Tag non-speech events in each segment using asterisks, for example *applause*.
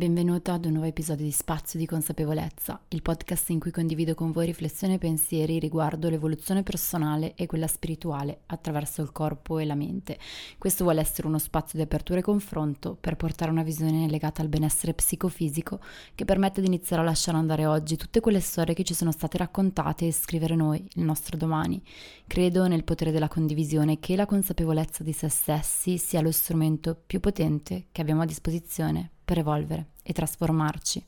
Benvenuto ad un nuovo episodio di Spazio di Consapevolezza, il podcast in cui condivido con voi riflessioni e pensieri riguardo l'evoluzione personale e quella spirituale attraverso il corpo e la mente. Questo vuole essere uno spazio di apertura e confronto per portare una visione legata al benessere psicofisico che permette di iniziare a lasciare andare oggi tutte quelle storie che ci sono state raccontate e scrivere noi, il nostro domani. Credo nel potere della condivisione che la consapevolezza di se stessi sia lo strumento più potente che abbiamo a disposizione per evolvere e trasformarci.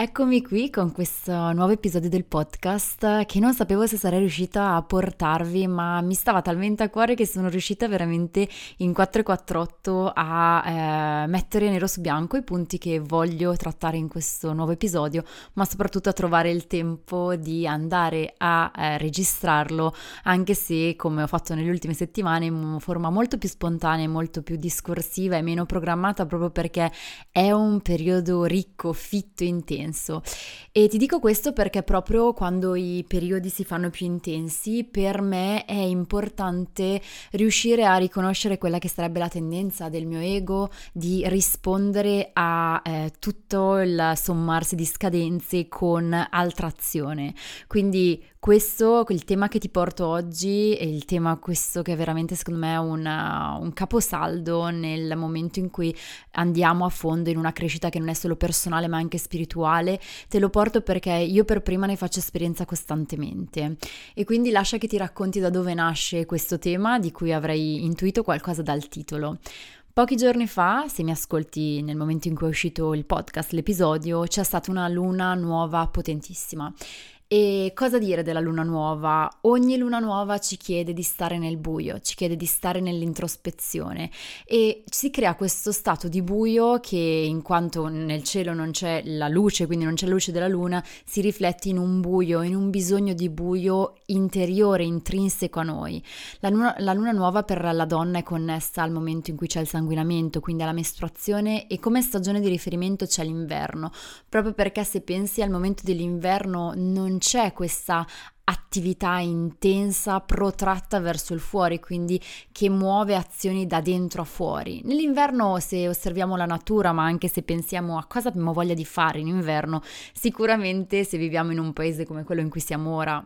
Eccomi qui con questo nuovo episodio del podcast che non sapevo se sarei riuscita a portarvi, ma mi stava talmente a cuore che sono riuscita veramente in 448 a eh, mettere nero su bianco i punti che voglio trattare in questo nuovo episodio, ma soprattutto a trovare il tempo di andare a eh, registrarlo, anche se come ho fatto nelle ultime settimane in forma molto più spontanea, molto più discorsiva e meno programmata proprio perché è un periodo ricco, fitto, intenso intenso. E ti dico questo perché proprio quando i periodi si fanno più intensi, per me è importante riuscire a riconoscere quella che sarebbe la tendenza del mio ego di rispondere a eh, tutto il sommarsi di scadenze con altra azione. Quindi questo, il tema che ti porto oggi è il tema questo che è veramente secondo me una, un caposaldo nel momento in cui andiamo a fondo in una crescita che non è solo personale ma anche spirituale. Te lo porto perché io per prima ne faccio esperienza costantemente e quindi lascia che ti racconti da dove nasce questo tema di cui avrei intuito qualcosa dal titolo. Pochi giorni fa, se mi ascolti nel momento in cui è uscito il podcast, l'episodio, c'è stata una luna nuova potentissima e cosa dire della luna nuova? Ogni luna nuova ci chiede di stare nel buio, ci chiede di stare nell'introspezione e si crea questo stato di buio che in quanto nel cielo non c'è la luce, quindi non c'è la luce della luna, si riflette in un buio, in un bisogno di buio interiore, intrinseco a noi. La luna, la luna nuova per la donna è connessa al momento in cui c'è il sanguinamento, quindi alla mestruazione e come stagione di riferimento c'è l'inverno, proprio perché se pensi al momento dell'inverno non c'è questa attività intensa protratta verso il fuori, quindi che muove azioni da dentro a fuori. Nell'inverno, se osserviamo la natura, ma anche se pensiamo a cosa abbiamo voglia di fare in inverno, sicuramente se viviamo in un paese come quello in cui siamo ora,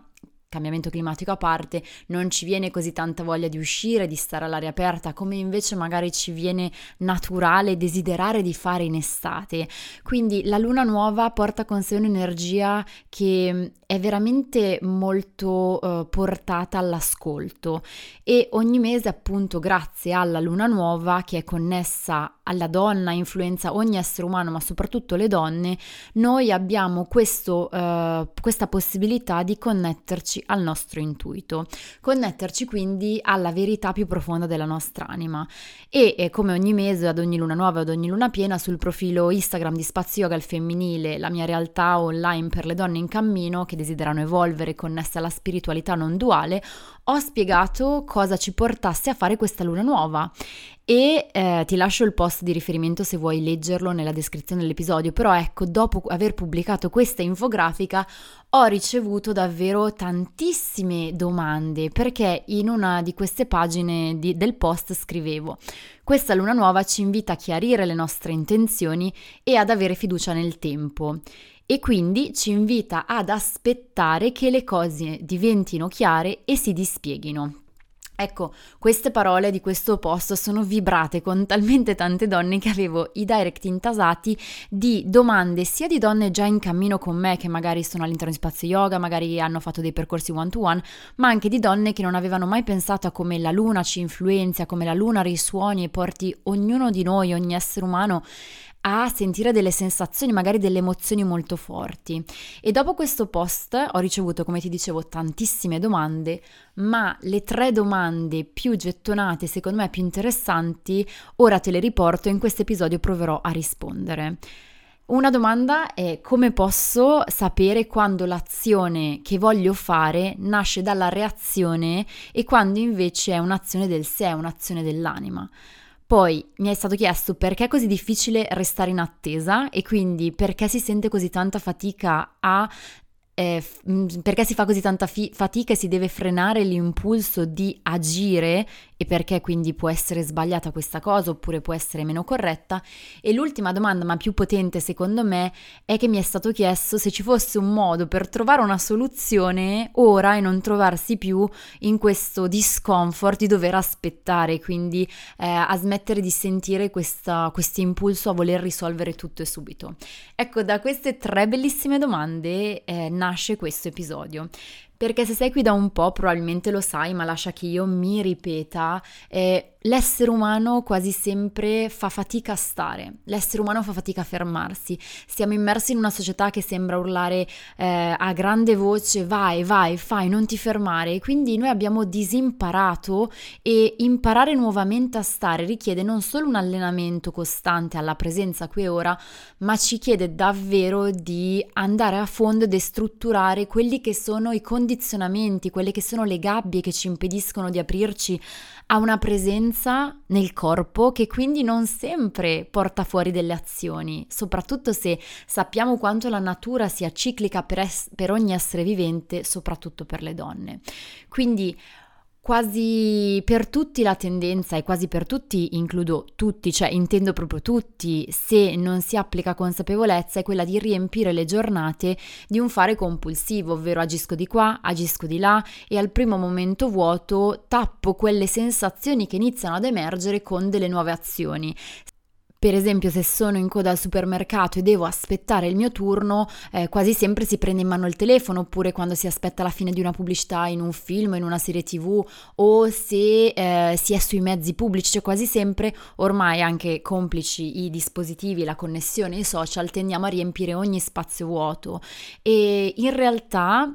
cambiamento climatico a parte, non ci viene così tanta voglia di uscire, di stare all'aria aperta, come invece magari ci viene naturale desiderare di fare in estate. Quindi la luna nuova porta con sé un'energia che è veramente molto uh, portata all'ascolto e ogni mese appunto grazie alla luna nuova che è connessa alla donna, influenza ogni essere umano ma soprattutto le donne, noi abbiamo questo, uh, questa possibilità di connetterci al nostro intuito, connetterci quindi alla verità più profonda della nostra anima. E, e come ogni mese, ad ogni luna nuova, ad ogni luna piena, sul profilo Instagram di Spazio Yoga al femminile, la mia realtà online per le donne in cammino che desiderano evolvere connesse alla spiritualità non duale, ho spiegato cosa ci portasse a fare questa luna nuova e eh, ti lascio il post di riferimento se vuoi leggerlo nella descrizione dell'episodio, però ecco, dopo aver pubblicato questa infografica ho ricevuto davvero tantissime domande perché in una di queste pagine di, del post scrivevo questa luna nuova ci invita a chiarire le nostre intenzioni e ad avere fiducia nel tempo e quindi ci invita ad aspettare che le cose diventino chiare e si dispieghino. Ecco, queste parole di questo post sono vibrate con talmente tante donne che avevo i direct intasati di domande sia di donne già in cammino con me che magari sono all'interno di spazio yoga, magari hanno fatto dei percorsi one to one, ma anche di donne che non avevano mai pensato a come la luna ci influenza, come la luna risuoni e porti ognuno di noi, ogni essere umano a sentire delle sensazioni, magari delle emozioni molto forti. E dopo questo post ho ricevuto, come ti dicevo, tantissime domande, ma le tre domande più gettonate, secondo me più interessanti, ora te le riporto e in questo episodio proverò a rispondere. Una domanda è come posso sapere quando l'azione che voglio fare nasce dalla reazione e quando invece è un'azione del sé, un'azione dell'anima. Poi mi è stato chiesto perché è così difficile restare in attesa e quindi perché si sente così tanta fatica a eh, perché si fa così tanta fi- fatica e si deve frenare l'impulso di agire e perché quindi può essere sbagliata questa cosa oppure può essere meno corretta. E l'ultima domanda, ma più potente secondo me, è che mi è stato chiesto se ci fosse un modo per trovare una soluzione ora e non trovarsi più in questo discomfort di dover aspettare, quindi eh, a smettere di sentire questo impulso a voler risolvere tutto e subito. Ecco, da queste tre bellissime domande eh, nasce questo episodio perché se sei qui da un po' probabilmente lo sai, ma lascia che io mi ripeta, eh, l'essere umano quasi sempre fa fatica a stare, l'essere umano fa fatica a fermarsi, siamo immersi in una società che sembra urlare eh, a grande voce vai, vai, fai, non ti fermare, quindi noi abbiamo disimparato e imparare nuovamente a stare richiede non solo un allenamento costante alla presenza qui e ora, ma ci chiede davvero di andare a fondo e destrutturare quelli che sono i condizionamenti condizionamenti, quelle che sono le gabbie che ci impediscono di aprirci a una presenza nel corpo che quindi non sempre porta fuori delle azioni, soprattutto se sappiamo quanto la natura sia ciclica per, es- per ogni essere vivente, soprattutto per le donne. Quindi Quasi per tutti la tendenza, e quasi per tutti includo tutti, cioè intendo proprio tutti, se non si applica consapevolezza, è quella di riempire le giornate di un fare compulsivo, ovvero agisco di qua, agisco di là e al primo momento vuoto tappo quelle sensazioni che iniziano ad emergere con delle nuove azioni. Per esempio, se sono in coda al supermercato e devo aspettare il mio turno, eh, quasi sempre si prende in mano il telefono, oppure quando si aspetta la fine di una pubblicità in un film, in una serie tv, o se eh, si è sui mezzi pubblici, cioè quasi sempre, ormai anche complici i dispositivi, la connessione, i social, tendiamo a riempire ogni spazio vuoto. E in realtà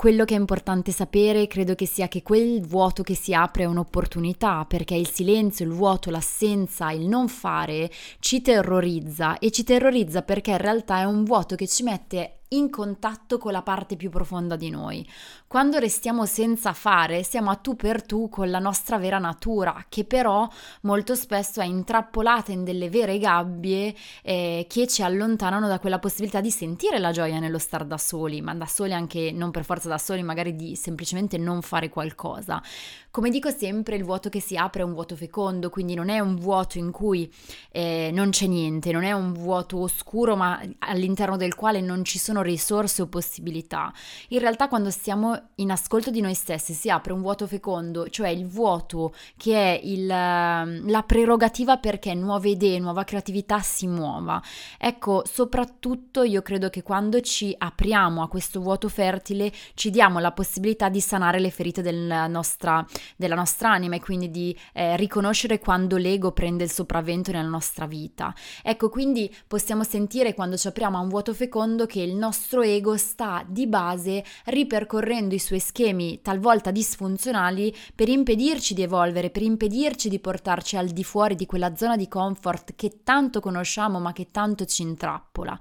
quello che è importante sapere credo che sia che quel vuoto che si apre è un'opportunità, perché il silenzio, il vuoto, l'assenza, il non fare ci terrorizza e ci terrorizza perché in realtà è un vuoto che ci mette in contatto con la parte più profonda di noi. Quando restiamo senza fare, siamo a tu per tu con la nostra vera natura, che però molto spesso è intrappolata in delle vere gabbie eh, che ci allontanano da quella possibilità di sentire la gioia nello star da soli, ma da soli anche non per forza da soli, magari di semplicemente non fare qualcosa. Come dico sempre, il vuoto che si apre è un vuoto fecondo, quindi non è un vuoto in cui eh, non c'è niente, non è un vuoto oscuro, ma all'interno del quale non ci sono risorse o possibilità. In realtà, quando siamo in ascolto di noi stessi, si apre un vuoto fecondo, cioè il vuoto che è il, la prerogativa perché nuove idee, nuova creatività si muova. Ecco, soprattutto io credo che quando ci apriamo a questo vuoto fertile, ci diamo la possibilità di sanare le ferite della nostra della nostra anima e quindi di eh, riconoscere quando l'ego prende il sopravvento nella nostra vita. Ecco, quindi possiamo sentire quando ci apriamo a un vuoto fecondo che il nostro ego sta di base ripercorrendo i suoi schemi talvolta disfunzionali per impedirci di evolvere, per impedirci di portarci al di fuori di quella zona di comfort che tanto conosciamo ma che tanto ci intrappola.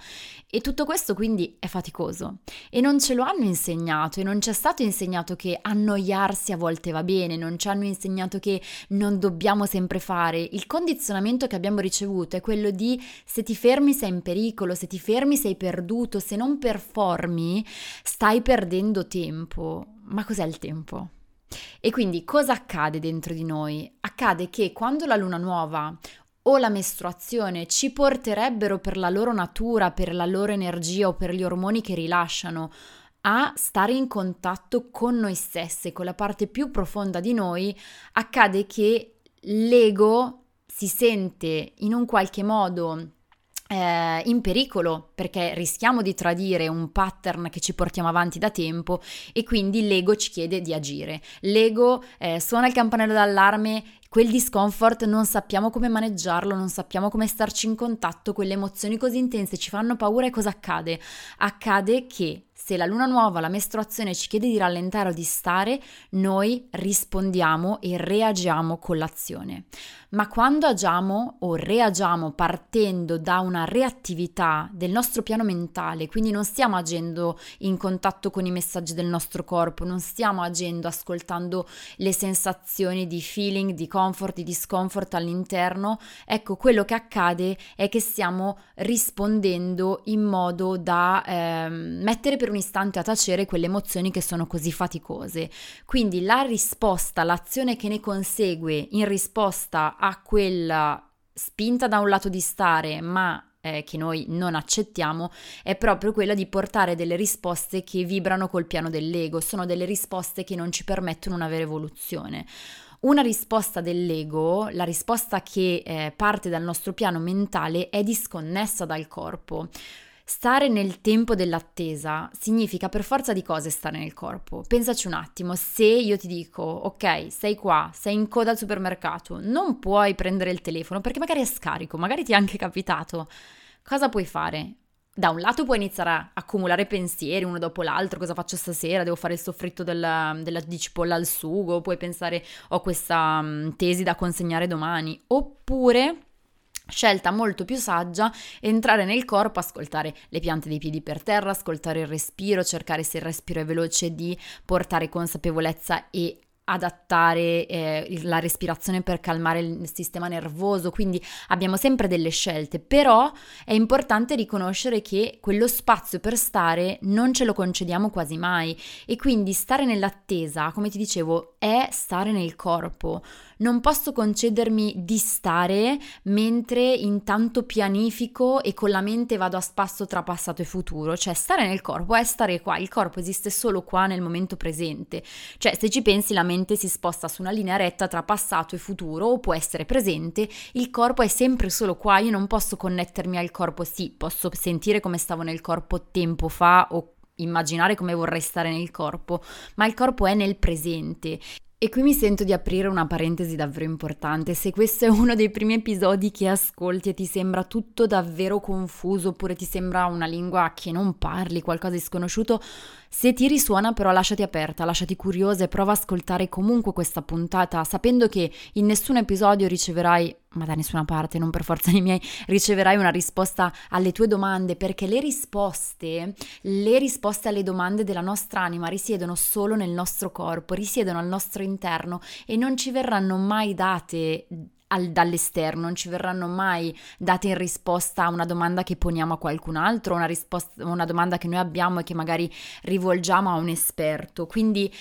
E tutto questo quindi è faticoso e non ce lo hanno insegnato e non ci è stato insegnato che annoiarsi a volte va bene, non ci hanno insegnato che non dobbiamo sempre fare. Il condizionamento che abbiamo ricevuto è quello di se ti fermi sei in pericolo, se ti fermi sei perduto, se non performi stai perdendo tempo. Ma cos'è il tempo? E quindi cosa accade dentro di noi? Accade che quando la luna nuova o la mestruazione ci porterebbero per la loro natura, per la loro energia o per gli ormoni che rilasciano a stare in contatto con noi stesse, con la parte più profonda di noi, accade che l'ego si sente in un qualche modo eh, in pericolo perché rischiamo di tradire un pattern che ci portiamo avanti da tempo e quindi l'ego ci chiede di agire. L'ego eh, suona il campanello d'allarme, quel discomfort non sappiamo come maneggiarlo, non sappiamo come starci in contatto, quelle emozioni così intense ci fanno paura e cosa accade? Accade che se la luna nuova, la mestruazione ci chiede di rallentare o di stare, noi rispondiamo e reagiamo con l'azione. Ma quando agiamo o reagiamo partendo da una reattività del nostro piano mentale, quindi non stiamo agendo in contatto con i messaggi del nostro corpo, non stiamo agendo ascoltando le sensazioni di feeling, di discomfort, di discomfort all'interno, ecco quello che accade è che stiamo rispondendo in modo da eh, mettere per un istante a tacere quelle emozioni che sono così faticose. Quindi la risposta, l'azione che ne consegue in risposta a quella spinta da un lato di stare, ma eh, che noi non accettiamo è proprio quella di portare delle risposte che vibrano col piano dell'ego, sono delle risposte che non ci permettono una vera evoluzione. Una risposta dell'ego, la risposta che eh, parte dal nostro piano mentale, è disconnessa dal corpo. Stare nel tempo dell'attesa significa per forza di cose stare nel corpo. Pensaci un attimo, se io ti dico, ok, sei qua, sei in coda al supermercato, non puoi prendere il telefono perché magari è scarico, magari ti è anche capitato, cosa puoi fare? Da un lato puoi iniziare a accumulare pensieri uno dopo l'altro, cosa faccio stasera, devo fare il soffritto della, della di cipolla al sugo, puoi pensare ho questa um, tesi da consegnare domani, oppure Scelta molto più saggia, entrare nel corpo, ascoltare le piante dei piedi per terra, ascoltare il respiro, cercare se il respiro è veloce di portare consapevolezza e adattare eh, la respirazione per calmare il sistema nervoso, quindi abbiamo sempre delle scelte, però è importante riconoscere che quello spazio per stare non ce lo concediamo quasi mai e quindi stare nell'attesa, come ti dicevo, è stare nel corpo. Non posso concedermi di stare mentre intanto pianifico e con la mente vado a spasso tra passato e futuro, cioè stare nel corpo è stare qua, il corpo esiste solo qua nel momento presente, cioè se ci pensi la mente si sposta su una linea retta tra passato e futuro o può essere presente, il corpo è sempre solo qua, io non posso connettermi al corpo, sì, posso sentire come stavo nel corpo tempo fa o immaginare come vorrei stare nel corpo, ma il corpo è nel presente e qui mi sento di aprire una parentesi davvero importante. Se questo è uno dei primi episodi che ascolti e ti sembra tutto davvero confuso oppure ti sembra una lingua che non parli, qualcosa di sconosciuto, se ti risuona però lasciati aperta, lasciati curiosa e prova a ascoltare comunque questa puntata sapendo che in nessun episodio riceverai ma da nessuna parte, non per forza dei miei, riceverai una risposta alle tue domande, perché le risposte, le risposte alle domande della nostra anima risiedono solo nel nostro corpo, risiedono al nostro interno e non ci verranno mai date al, dall'esterno, non ci verranno mai date in risposta a una domanda che poniamo a qualcun altro, una, risposta, una domanda che noi abbiamo e che magari rivolgiamo a un esperto. Quindi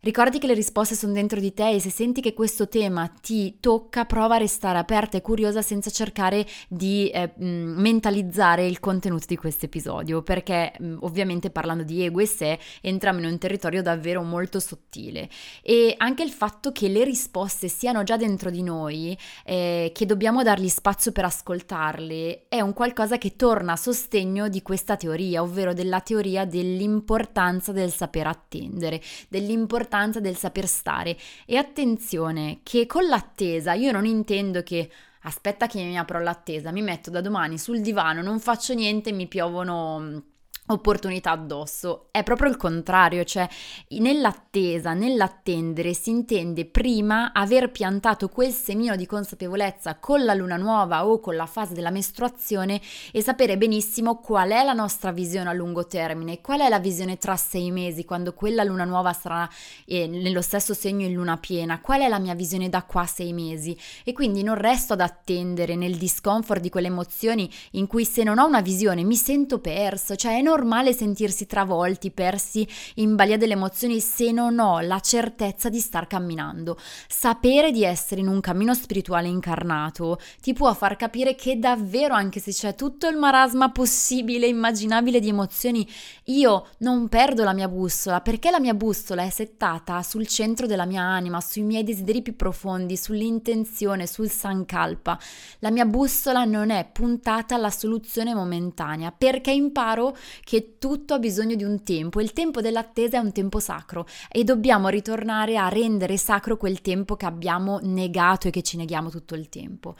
Ricordi che le risposte sono dentro di te e se senti che questo tema ti tocca, prova a restare aperta e curiosa senza cercare di eh, mentalizzare il contenuto di questo episodio, perché mh, ovviamente parlando di ego e sé entriamo in un territorio davvero molto sottile. E anche il fatto che le risposte siano già dentro di noi, eh, che dobbiamo dargli spazio per ascoltarle, è un qualcosa che torna a sostegno di questa teoria, ovvero della teoria dell'importanza del saper attendere, dell'importanza l'importanza del saper stare. E attenzione che con l'attesa io non intendo che aspetta che mi apro l'attesa, mi metto da domani sul divano, non faccio niente, mi piovono opportunità addosso. È proprio il contrario, cioè nell'attesa, nell'attendere si intende prima aver piantato quel semino di consapevolezza con la luna nuova o con la fase della mestruazione e sapere benissimo qual è la nostra visione a lungo termine, qual è la visione tra sei mesi quando quella luna nuova sarà eh, nello stesso segno in luna piena, qual è la mia visione da qua a sei mesi e quindi non resto ad attendere nel discomfort di quelle emozioni in cui se non ho una visione mi sento perso, cioè è normale normale sentirsi travolti, persi in balia delle emozioni se non ho la certezza di star camminando. Sapere di essere in un cammino spirituale incarnato ti può far capire che davvero, anche se c'è tutto il marasma possibile e immaginabile di emozioni, io non perdo la mia bussola perché la mia bussola è settata sul centro della mia anima, sui miei desideri più profondi, sull'intenzione, sul sankalpa. La mia bussola non è puntata alla soluzione momentanea perché imparo che tutto ha bisogno di un tempo il tempo dell'attesa è un tempo sacro e dobbiamo ritornare a rendere sacro quel tempo che abbiamo negato e che ci neghiamo tutto il tempo.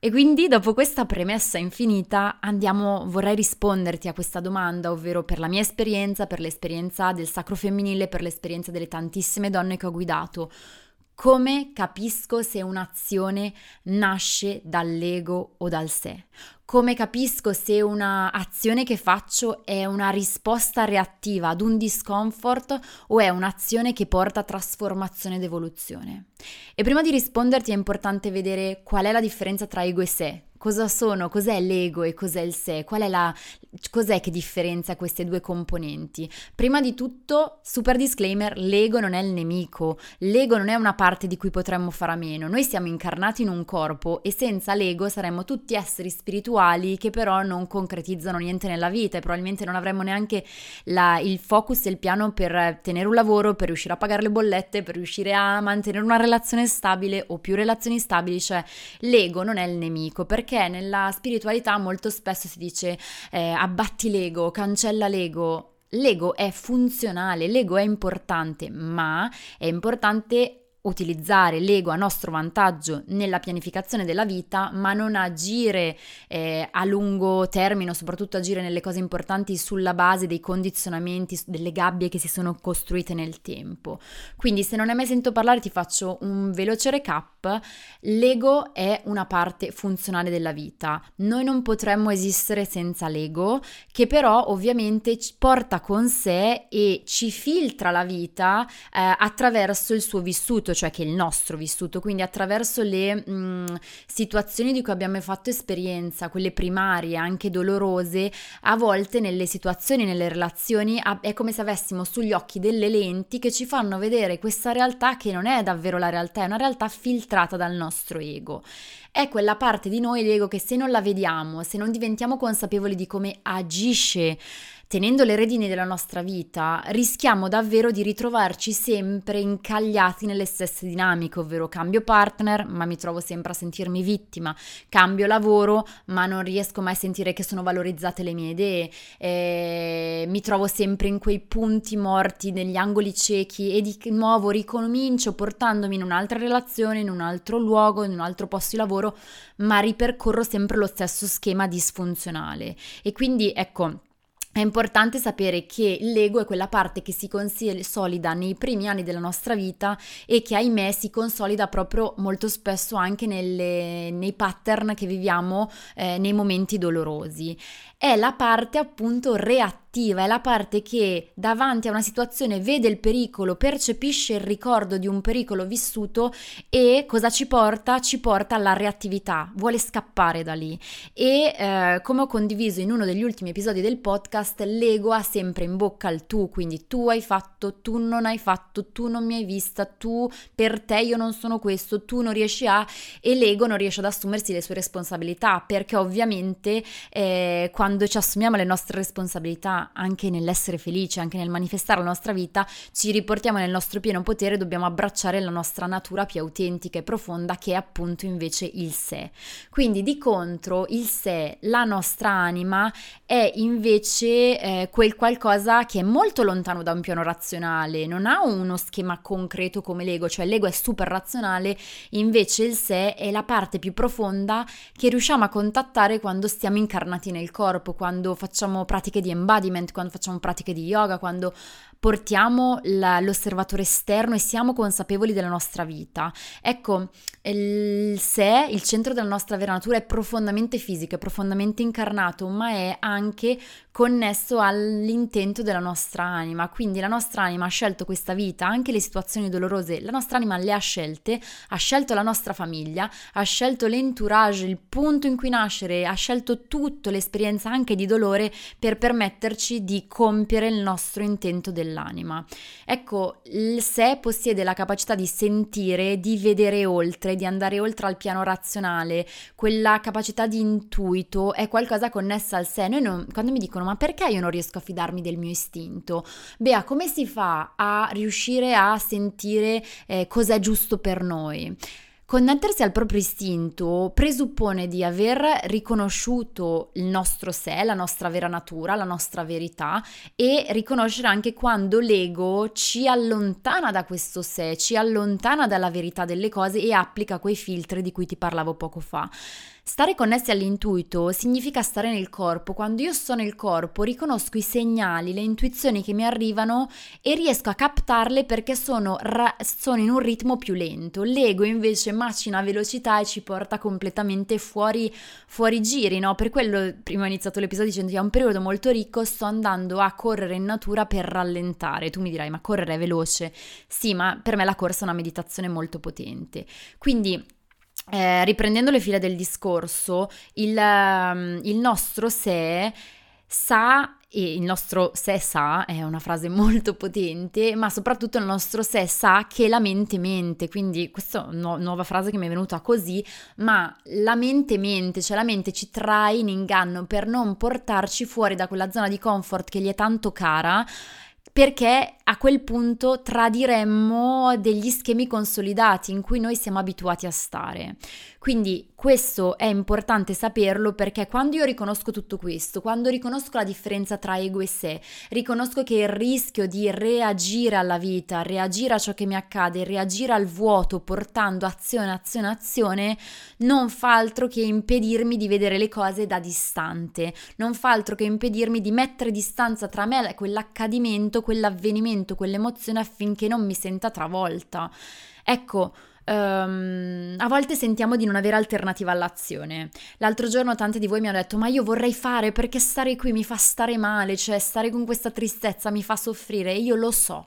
E quindi dopo questa premessa infinita andiamo, vorrei risponderti a questa domanda, ovvero per la mia esperienza, per l'esperienza del sacro femminile, per l'esperienza delle tantissime donne che ho guidato. Come capisco se un'azione nasce dall'ego o dal sé? Come capisco se una azione che faccio è una risposta reattiva ad un discomfort o è un'azione che porta a trasformazione ed evoluzione. E prima di risponderti è importante vedere qual è la differenza tra ego e sé, Cosa sono? Cos'è l'ego e cos'è il sé? Qual è la, cos'è che differenzia queste due componenti? Prima di tutto, super disclaimer, l'ego non è il nemico, l'ego non è una parte di cui potremmo fare a meno. Noi siamo incarnati in un corpo e senza l'ego saremmo tutti esseri spirituali che però non concretizzano niente nella vita e probabilmente non avremmo neanche la, il focus e il piano per tenere un lavoro, per riuscire a pagare le bollette, per riuscire a mantenere una relazione stabile o più relazioni stabili, cioè l'ego non è il nemico perché perché nella spiritualità molto spesso si dice eh, abbatti l'ego, cancella l'ego. L'ego è funzionale, l'ego è importante, ma è importante utilizzare l'ego a nostro vantaggio nella pianificazione della vita, ma non agire eh, a lungo termine, soprattutto agire nelle cose importanti sulla base dei condizionamenti, delle gabbie che si sono costruite nel tempo. Quindi se non hai mai sentito parlare ti faccio un veloce recap. L'ego è una parte funzionale della vita. Noi non potremmo esistere senza l'ego, che però ovviamente porta con sé e ci filtra la vita eh, attraverso il suo vissuto, cioè che il nostro vissuto, quindi attraverso le mh, mm, situazioni di cui abbiamo fatto esperienza, quelle primarie, anche dolorose, a volte nelle situazioni, nelle relazioni, è come se avessimo sugli occhi delle lenti che ci fanno vedere questa realtà che non è davvero la realtà, è una realtà filtrata dal nostro ego. È quella parte di noi, l'ego, che se non la vediamo, se non diventiamo consapevoli di come agisce, tenendo le redini della nostra vita, rischiamo davvero di ritrovarci sempre incagliati nelle stesse dinamiche, ovvero cambio partner, ma mi trovo sempre a sentirmi vittima, cambio lavoro, ma non riesco mai a sentire che sono valorizzate le mie idee, eh, mi trovo sempre in quei punti morti, negli angoli ciechi e di nuovo ricomincio portandomi in un'altra relazione, in un altro luogo, in un altro posto di lavoro, ma ripercorro sempre lo stesso schema disfunzionale. E quindi ecco, è importante sapere che l'ego è quella parte che si consolida nei primi anni della nostra vita e che ahimè si consolida proprio molto spesso anche nelle, nei pattern che viviamo eh, nei momenti dolorosi. È la parte appunto reattiva attiva, è la parte che davanti a una situazione vede il pericolo, percepisce il ricordo di un pericolo vissuto e cosa ci porta? Ci porta alla reattività, vuole scappare da lì. E eh, come ho condiviso in uno degli ultimi episodi del podcast, l'ego ha sempre in bocca il tu, quindi tu hai fatto, tu non hai fatto, tu non mi hai vista, tu per te io non sono questo, tu non riesci a e l'ego non riesce ad assumersi le sue responsabilità perché ovviamente eh, quando ci assumiamo le nostre responsabilità anche nell'essere felici, anche nel manifestare la nostra vita, ci riportiamo nel nostro pieno potere, dobbiamo abbracciare la nostra natura più autentica e profonda che è appunto invece il sé. Quindi di contro il sé, la nostra anima, è invece eh, quel qualcosa che è molto lontano da un piano razionale, non ha uno schema concreto come l'ego, cioè l'ego è super razionale, invece il sé è la parte più profonda che riusciamo a contattare quando stiamo incarnati nel corpo, quando facciamo pratiche di embodiment movement, quando facciamo pratiche di yoga, quando portiamo la, l'osservatore esterno e siamo consapevoli della nostra vita. Ecco, il sé, il centro della nostra vera natura, è profondamente fisico, è profondamente incarnato, ma è anche connesso all'intento della nostra anima. Quindi la nostra anima ha scelto questa vita, anche le situazioni dolorose, la nostra anima le ha scelte, ha scelto la nostra famiglia, ha scelto l'entourage, il punto in cui nascere, ha scelto tutto l'esperienza anche di dolore per permetterci di compiere il nostro intento della dell'anima. Ecco, il sé possiede la capacità di sentire, di vedere oltre, di andare oltre al piano razionale, quella capacità di intuito è qualcosa connessa al sé. Noi non, quando mi dicono ma perché io non riesco a fidarmi del mio istinto? Beh, come si fa a riuscire a sentire eh, cos'è giusto per noi? Connettersi al proprio istinto presuppone di aver riconosciuto il nostro sé, la nostra vera natura, la nostra verità e riconoscere anche quando l'ego ci allontana da questo sé, ci allontana dalla verità delle cose e applica quei filtri di cui ti parlavo poco fa. Stare connessi all'intuito significa stare nel corpo. Quando io sto nel corpo riconosco i segnali, le intuizioni che mi arrivano e riesco a captarle perché sono, ra- sono in un ritmo più lento. L'ego invece macina velocità e ci porta completamente fuori, fuori giri, no? Per quello prima ho iniziato l'episodio dicendo che è un periodo molto ricco, sto andando a correre in natura per rallentare. Tu mi dirai, ma correre è veloce? Sì, ma per me la corsa è una meditazione molto potente. Quindi eh, riprendendo le fila del discorso, il, um, il nostro sé sa e il nostro sé sa è una frase *laughs* molto potente, ma soprattutto il nostro sé sa che la mente mente, quindi questa è una nuova frase che mi è venuta così, ma la mente mente, cioè la mente ci trae in inganno per non portarci fuori da quella zona di comfort che gli è tanto cara perché a quel punto tradiremmo degli schemi consolidati in cui noi siamo abituati a stare. Quindi questo è importante saperlo perché quando io riconosco tutto questo, quando riconosco la differenza tra ego e sé, riconosco che il rischio di reagire alla vita, reagire a ciò che mi accade, reagire al vuoto portando azione, azione, azione, non fa altro che impedirmi di vedere le cose da distante, non fa altro che impedirmi di mettere distanza tra me e quell'accadimento, quell'avvenimento, quell'emozione affinché non mi senta travolta. Ecco, Um, a volte sentiamo di non avere alternativa all'azione. L'altro giorno tanti di voi mi hanno detto: Ma io vorrei fare perché stare qui mi fa stare male, cioè stare con questa tristezza mi fa soffrire. E io lo so.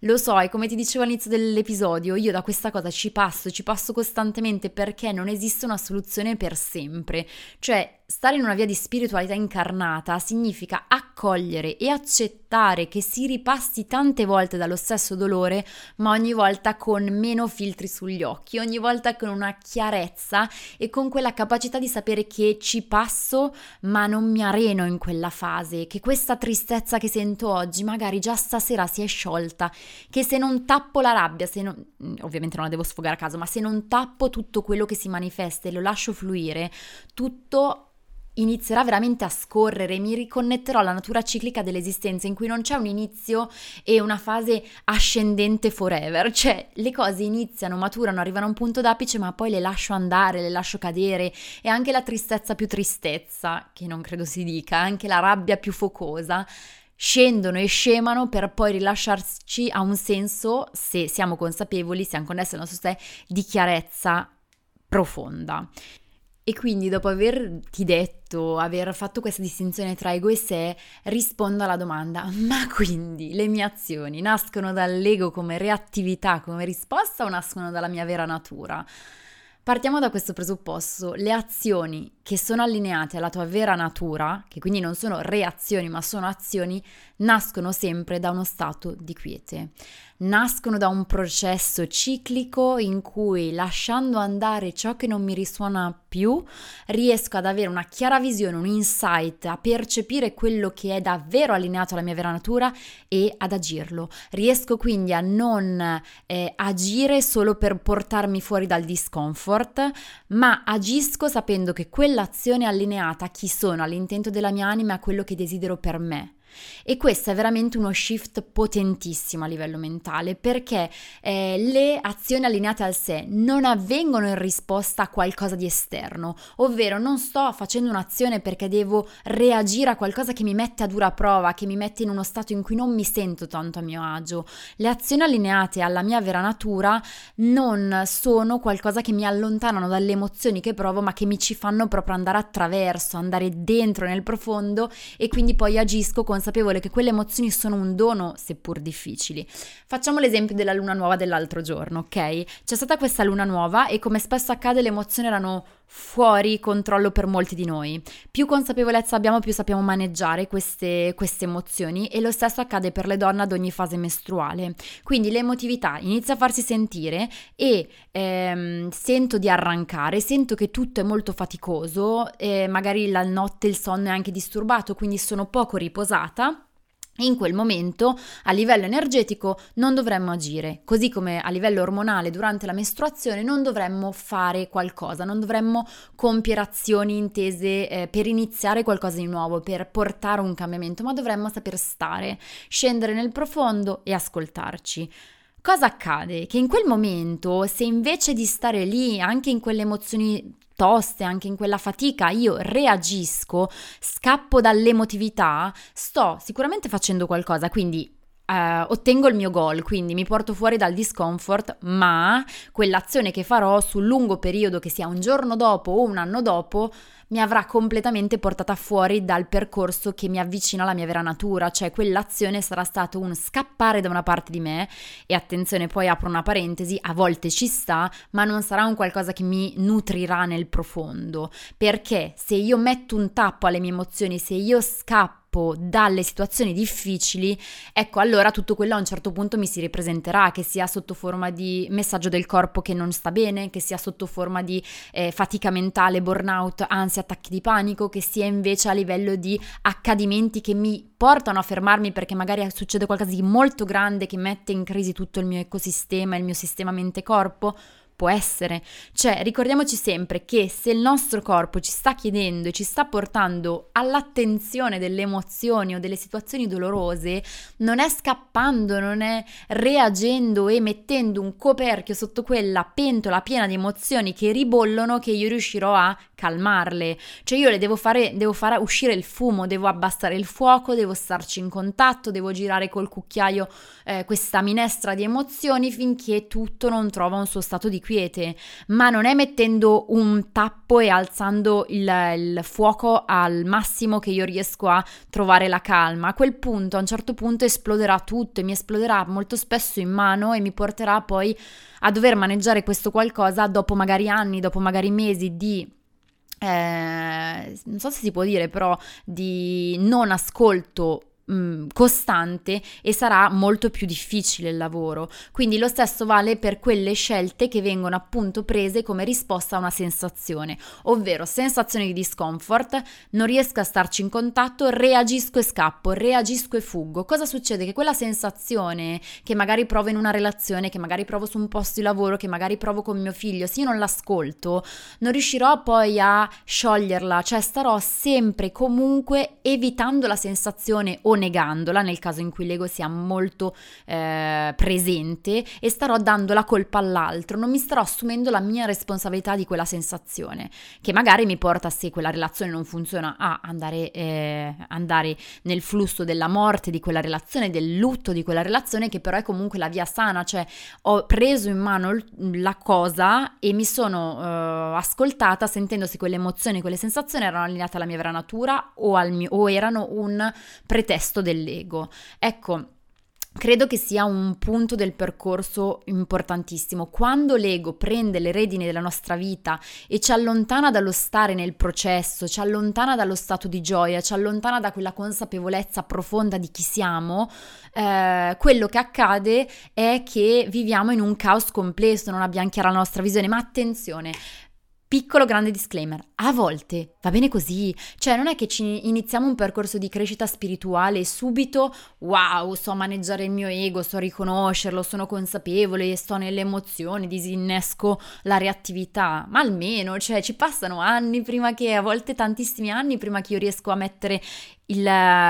Lo so, e come ti dicevo all'inizio dell'episodio, io da questa cosa ci passo, ci passo costantemente perché non esiste una soluzione per sempre. Cioè, stare in una via di spiritualità incarnata significa accogliere e accettare che si ripassi tante volte dallo stesso dolore, ma ogni volta con meno filtri sugli occhi, ogni volta con una chiarezza e con quella capacità di sapere che ci passo, ma non mi areno in quella fase, che questa tristezza che sento oggi magari già stasera si è sciolta, che se non tappo la rabbia, se non, ovviamente non la devo sfogare a caso, ma se non tappo tutto quello che si manifesta e lo lascio fluire, tutto inizierà veramente a scorrere, mi riconnetterò alla natura ciclica dell'esistenza in cui non c'è un inizio e una fase ascendente forever, cioè le cose iniziano, maturano, arrivano a un punto d'apice ma poi le lascio andare, le lascio cadere. E anche la tristezza più tristezza, che non credo si dica, anche la rabbia più focosa, scendono e scemano per poi rilasciarci a un senso, se siamo consapevoli, siamo connessi al nostro sé, di chiarezza profonda. E quindi dopo averti detto, aver fatto questa distinzione tra ego e sé, rispondo alla domanda, ma quindi le mie azioni nascono dall'ego come reattività, come risposta o nascono dalla mia vera natura? Partiamo da questo presupposto, le azioni che sono allineate alla tua vera natura, che quindi non sono reazioni ma sono azioni, nascono sempre da uno stato di quiete nascono da un processo ciclico in cui lasciando andare ciò che non mi risuona più, riesco ad avere una chiara visione, un insight, a percepire quello che è davvero allineato alla mia vera natura e ad agirlo. Riesco quindi a non eh, agire solo per portarmi fuori dal discomfort, ma agisco sapendo che quell'azione è allineata a chi sono, all'intento della mia anima a quello che desidero per me. E questo è veramente uno shift potentissimo a livello mentale perché eh, le azioni allineate al sé non avvengono in risposta a qualcosa di esterno, ovvero non sto facendo un'azione perché devo reagire a qualcosa che mi mette a dura prova, che mi mette in uno stato in cui non mi sento tanto a mio agio. Le azioni allineate alla mia vera natura non sono qualcosa che mi allontanano dalle emozioni che provo, ma che mi ci fanno proprio andare attraverso, andare dentro nel profondo e quindi poi agisco con consapevole che quelle emozioni sono un dono, seppur difficili. Facciamo l'esempio della luna nuova dell'altro giorno, ok? C'è stata questa luna nuova e come spesso accade le emozioni erano fuori controllo per molti di noi. Più consapevolezza abbiamo, più sappiamo maneggiare queste, queste, emozioni e lo stesso accade per le donne ad ogni fase mestruale. Quindi l'emotività inizia a farsi sentire e ehm, sento di arrancare, sento che tutto è molto faticoso, magari la notte il sonno è anche disturbato, quindi sono poco riposata in quel momento a livello energetico non dovremmo agire, così come a livello ormonale durante la mestruazione non dovremmo fare qualcosa, non dovremmo compiere azioni intese eh, per iniziare qualcosa di nuovo, per portare un cambiamento, ma dovremmo saper stare, scendere nel profondo e ascoltarci. Cosa accade? Che in quel momento, se invece di stare lì, anche in quelle emozioni toste, anche in quella fatica, io reagisco, scappo dall'emotività, sto sicuramente facendo qualcosa, quindi Uh, ottengo il mio goal, quindi mi porto fuori dal discomfort, ma quell'azione che farò sul lungo periodo, che sia un giorno dopo o un anno dopo, mi avrà completamente portata fuori dal percorso che mi avvicina alla mia vera natura, cioè quell'azione sarà stato un scappare da una parte di me e attenzione, poi apro una parentesi, a volte ci sta, ma non sarà un qualcosa che mi nutrirà nel profondo, perché se io metto un tappo alle mie emozioni, se io scappo scappo dalle situazioni difficili, ecco allora tutto quello a un certo punto mi si ripresenterà, che sia sotto forma di messaggio del corpo che non sta bene, che sia sotto forma di eh, fatica mentale, burnout, ansia, attacchi di panico, che sia invece a livello di accadimenti che mi portano a fermarmi perché magari succede qualcosa di molto grande che mette in crisi tutto il mio ecosistema, il mio sistema mente-corpo Può essere, cioè ricordiamoci sempre che se il nostro corpo ci sta chiedendo e ci sta portando all'attenzione delle emozioni o delle situazioni dolorose, non è scappando, non è reagendo e mettendo un coperchio sotto quella pentola piena di emozioni che ribollono che io riuscirò a calmarle. Cioè io le devo fare, devo fare uscire il fumo, devo abbassare il fuoco, devo starci in contatto, devo girare col cucchiaio eh, questa minestra di emozioni finché tutto non trova un suo stato di quiete, ma non è mettendo un tappo e alzando il, il fuoco al massimo che io riesco a trovare la calma. A quel punto, a un certo punto, esploderà tutto e mi esploderà molto spesso in mano e mi porterà poi a dover maneggiare questo qualcosa dopo magari anni, dopo magari mesi di eh, non so se si può dire, però di non ascolto Mm, costante e sarà molto più difficile il lavoro. Quindi lo stesso vale per quelle scelte che vengono appunto prese come risposta a una sensazione, ovvero sensazione di discomfort, non riesco a starci in contatto, reagisco e scappo, reagisco e fuggo. Cosa succede? Che quella sensazione che magari provo in una relazione, che magari provo su un posto di lavoro, che magari provo con mio figlio, se io non l'ascolto, non riuscirò poi a scioglierla, cioè starò sempre comunque evitando la sensazione o negandola nel caso in cui l'ego sia molto eh, presente e starò dando la colpa all'altro, non mi starò assumendo la mia responsabilità di quella sensazione che magari mi porta se quella relazione non funziona a andare, eh, andare nel flusso della morte di quella relazione, del lutto di quella relazione che però è comunque la via sana, cioè ho preso in mano la cosa e mi sono uh, ascoltata sentendo se quelle emozioni, quelle sensazioni erano allineate alla mia vera natura o, mio, o erano un pretesto resto dell'ego. Ecco, Credo che sia un punto del percorso importantissimo. Quando l'ego prende le redini della nostra vita e ci allontana dallo stare nel processo, ci allontana dallo stato di gioia, ci allontana da quella consapevolezza profonda di chi siamo, eh, quello che accade è che viviamo in un caos complesso, non abbiamo chiara la nostra visione. Ma attenzione, Piccolo grande disclaimer, a volte va bene così, cioè non è che ci iniziamo un percorso di crescita spirituale e subito, wow, so maneggiare il mio ego, so riconoscerlo, sono consapevole, sto nelle emozioni, disinnesco la reattività, ma almeno, cioè ci passano anni prima che, a volte tantissimi anni prima che io riesco a mettere il,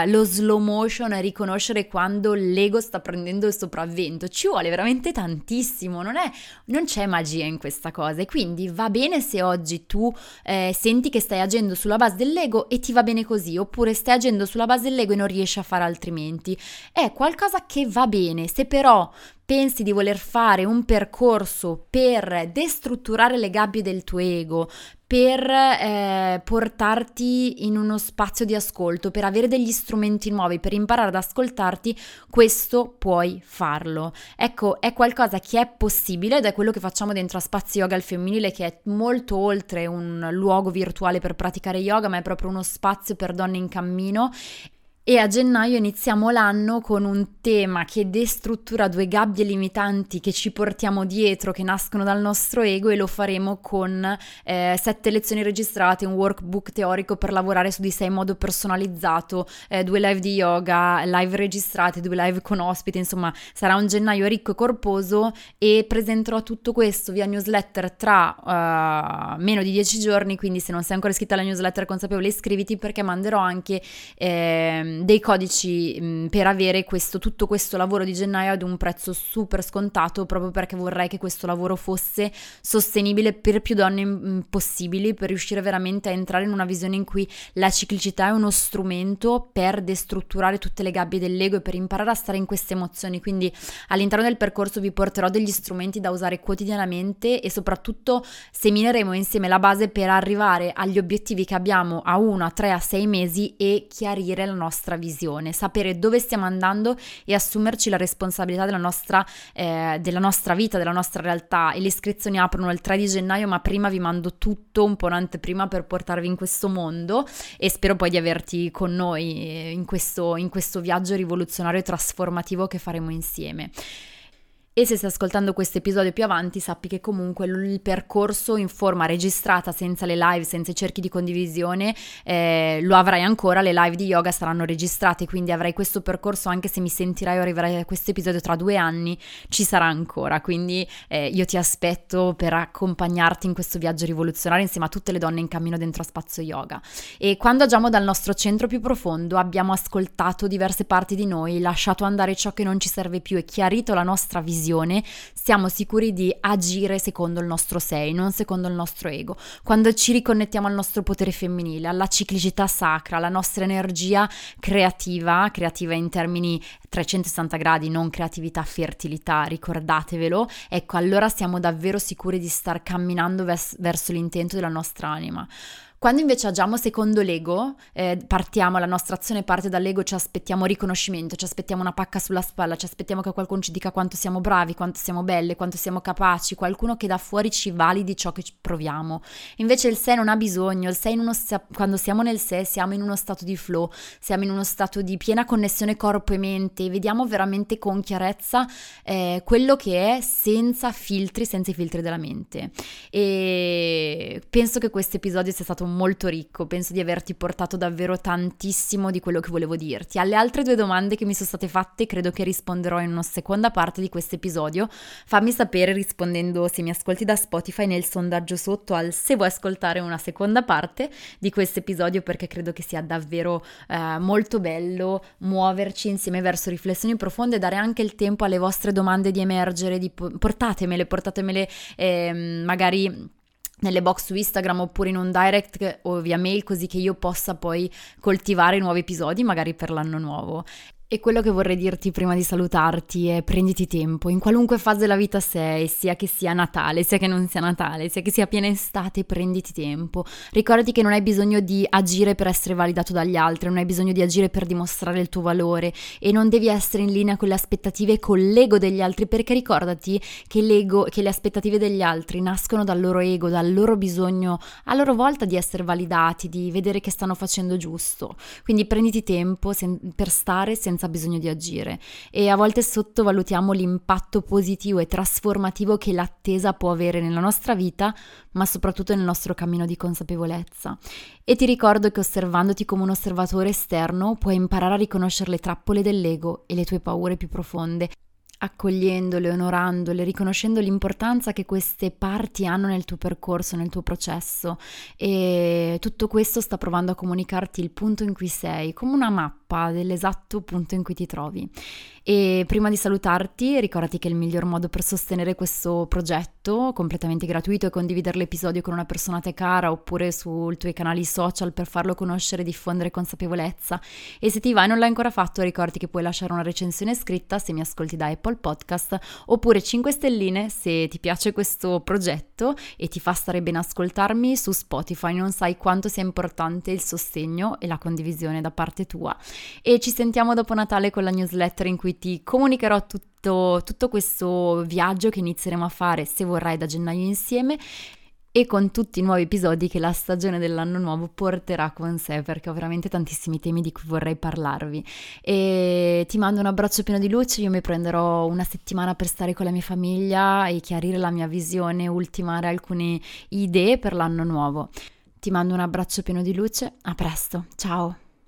lo slow motion e riconoscere quando l'ego sta prendendo il sopravvento. Ci vuole veramente tantissimo, non, è, non c'è magia in questa cosa e quindi va bene se oggi tu eh, senti che stai agendo sulla base dell'ego e ti va bene così, oppure stai agendo sulla base dell'ego e non riesci a fare altrimenti. È qualcosa che va bene, se però pensi di voler fare un percorso per destrutturare le gabbie del tuo ego, per eh, portarti in uno spazio di ascolto, per avere degli strumenti nuovi, per imparare ad ascoltarti, questo puoi farlo. Ecco, è qualcosa che è possibile ed è quello che facciamo dentro a Spazio Yoga al femminile, che è molto oltre un luogo virtuale per praticare yoga, ma è proprio uno spazio per donne in cammino e a gennaio iniziamo l'anno con un tema che destruttura due gabbie limitanti che ci portiamo dietro, che nascono dal nostro ego e lo faremo con eh, sette lezioni registrate, un workbook teorico per lavorare su di sé in modo personalizzato, eh, due live di yoga, live registrate, due live con ospiti, insomma sarà un gennaio ricco e corposo e presenterò tutto questo via newsletter tra uh, meno di dieci giorni, quindi se non sei ancora iscritta alla newsletter consapevole iscriviti perché manderò anche... Eh, ehm, dei codici mh, per avere questo, tutto questo lavoro di gennaio ad un prezzo super scontato proprio perché vorrei che questo lavoro fosse sostenibile per più donne possibili per riuscire veramente a entrare in una visione in cui la ciclicità è uno strumento per destrutturare tutte le gabbie dell'ego e per imparare a stare in queste emozioni. Quindi all'interno del percorso vi porterò degli strumenti da usare quotidianamente e soprattutto semineremo insieme la base per arrivare agli obiettivi che abbiamo a 1, a 3, a 6 mesi e chiarire la nostra visione, sapere dove stiamo andando e assumerci la responsabilità della nostra, eh, della nostra vita, della nostra realtà. E le iscrizioni aprono il 3 di gennaio, ma prima vi mando tutto un po' in anteprima per portarvi in questo mondo e spero poi di averti con noi eh, in questo, in questo viaggio rivoluzionario e trasformativo che faremo insieme. E se stai ascoltando questo episodio più avanti, sappi che comunque il percorso in forma registrata, senza le live, senza i cerchi di condivisione, eh, lo avrai ancora. Le live di yoga saranno registrate, quindi avrai questo percorso anche se mi sentirai o arriverai a questo episodio tra due anni, ci sarà ancora. Quindi eh, io ti aspetto per accompagnarti in questo viaggio rivoluzionario insieme a tutte le donne in cammino dentro a Spazio Yoga. E quando agiamo dal nostro centro più profondo, abbiamo ascoltato diverse parti di noi, lasciato andare ciò che non ci serve più e chiarito la nostra visione decisione, siamo sicuri di agire secondo il nostro sei, non secondo il nostro ego. Quando ci riconnettiamo al nostro potere femminile, alla ciclicità sacra, alla nostra energia creativa, creativa in termini 360 gradi, non creatività, fertilità, ricordatevelo, ecco allora siamo davvero sicuri di star camminando vers- verso l'intento della nostra anima. Quando invece agiamo secondo l'ego, eh, partiamo, la nostra azione parte dall'ego, ci aspettiamo riconoscimento, ci aspettiamo una pacca sulla spalla, ci aspettiamo che qualcuno ci dica quanto siamo bravi, quanto siamo belle, quanto siamo capaci, qualcuno che da fuori ci validi ciò che proviamo. Invece il sé non ha bisogno, il sé in uno quando siamo nel sé siamo in uno stato di flow, siamo in uno stato di piena connessione corpo e mente, vediamo veramente con chiarezza eh, quello che è senza filtri, senza i filtri della mente. E penso che questo episodio sia stato molto ricco, penso di averti portato davvero tantissimo di quello che volevo dirti. Alle altre due domande che mi sono state fatte credo che risponderò in una seconda parte di questo episodio. Fammi sapere rispondendo se mi ascolti da Spotify nel sondaggio sotto al se vuoi ascoltare una seconda parte di questo episodio perché credo che sia davvero eh, molto bello muoverci insieme verso riflessioni profonde dare anche il tempo alle vostre domande di emergere, di portatemele, portatemele eh, magari nelle box su Instagram oppure in un direct o via mail così che io possa poi coltivare nuovi episodi magari per l'anno nuovo. E quello che vorrei dirti prima di salutarti è prenditi tempo, in qualunque fase della vita sei, sia che sia Natale, sia che non sia Natale, sia che sia piena estate, prenditi tempo. Ricordati che non hai bisogno di agire per essere validato dagli altri, non hai bisogno di agire per dimostrare il tuo valore e non devi essere in linea con le aspettative e con l'ego degli altri, perché ricordati che l'ego, che le aspettative degli altri nascono dal loro ego, dal loro bisogno a loro volta di essere validati, di vedere che stanno facendo giusto. Quindi prenditi tempo per stare senza senza bisogno di agire e a volte sottovalutiamo l'impatto positivo e trasformativo che l'attesa può avere nella nostra vita, ma soprattutto nel nostro cammino di consapevolezza. E ti ricordo che osservandoti come un osservatore esterno puoi imparare a riconoscere le trappole dell'ego e le tue paure più profonde accogliendole, onorandole, riconoscendo l'importanza che queste parti hanno nel tuo percorso, nel tuo processo e tutto questo sta provando a comunicarti il punto in cui sei, come una mappa dell'esatto punto in cui ti trovi. E prima di salutarti, ricordati che il miglior modo per sostenere questo progetto completamente gratuito è condividere l'episodio con una persona te cara oppure sui tuoi canali social per farlo conoscere e diffondere consapevolezza. E se ti va e non l'hai ancora fatto, ricordati che puoi lasciare una recensione scritta se mi ascolti da Apple Podcast oppure 5 stelline se ti piace questo progetto e ti fa stare bene ascoltarmi su Spotify. Non sai quanto sia importante il sostegno e la condivisione da parte tua. E ci sentiamo dopo Natale con la newsletter in cui ti comunicherò tutto, tutto questo viaggio che inizieremo a fare se vorrai da gennaio insieme e con tutti i nuovi episodi che la stagione dell'anno nuovo porterà con sé perché ho veramente tantissimi temi di cui vorrei parlarvi. E ti mando un abbraccio pieno di luce io mi prenderò una settimana per stare con la mia famiglia e chiarire la mia visione ultimare alcune idee per l'anno nuovo. Ti mando un abbraccio pieno di luce a presto ciao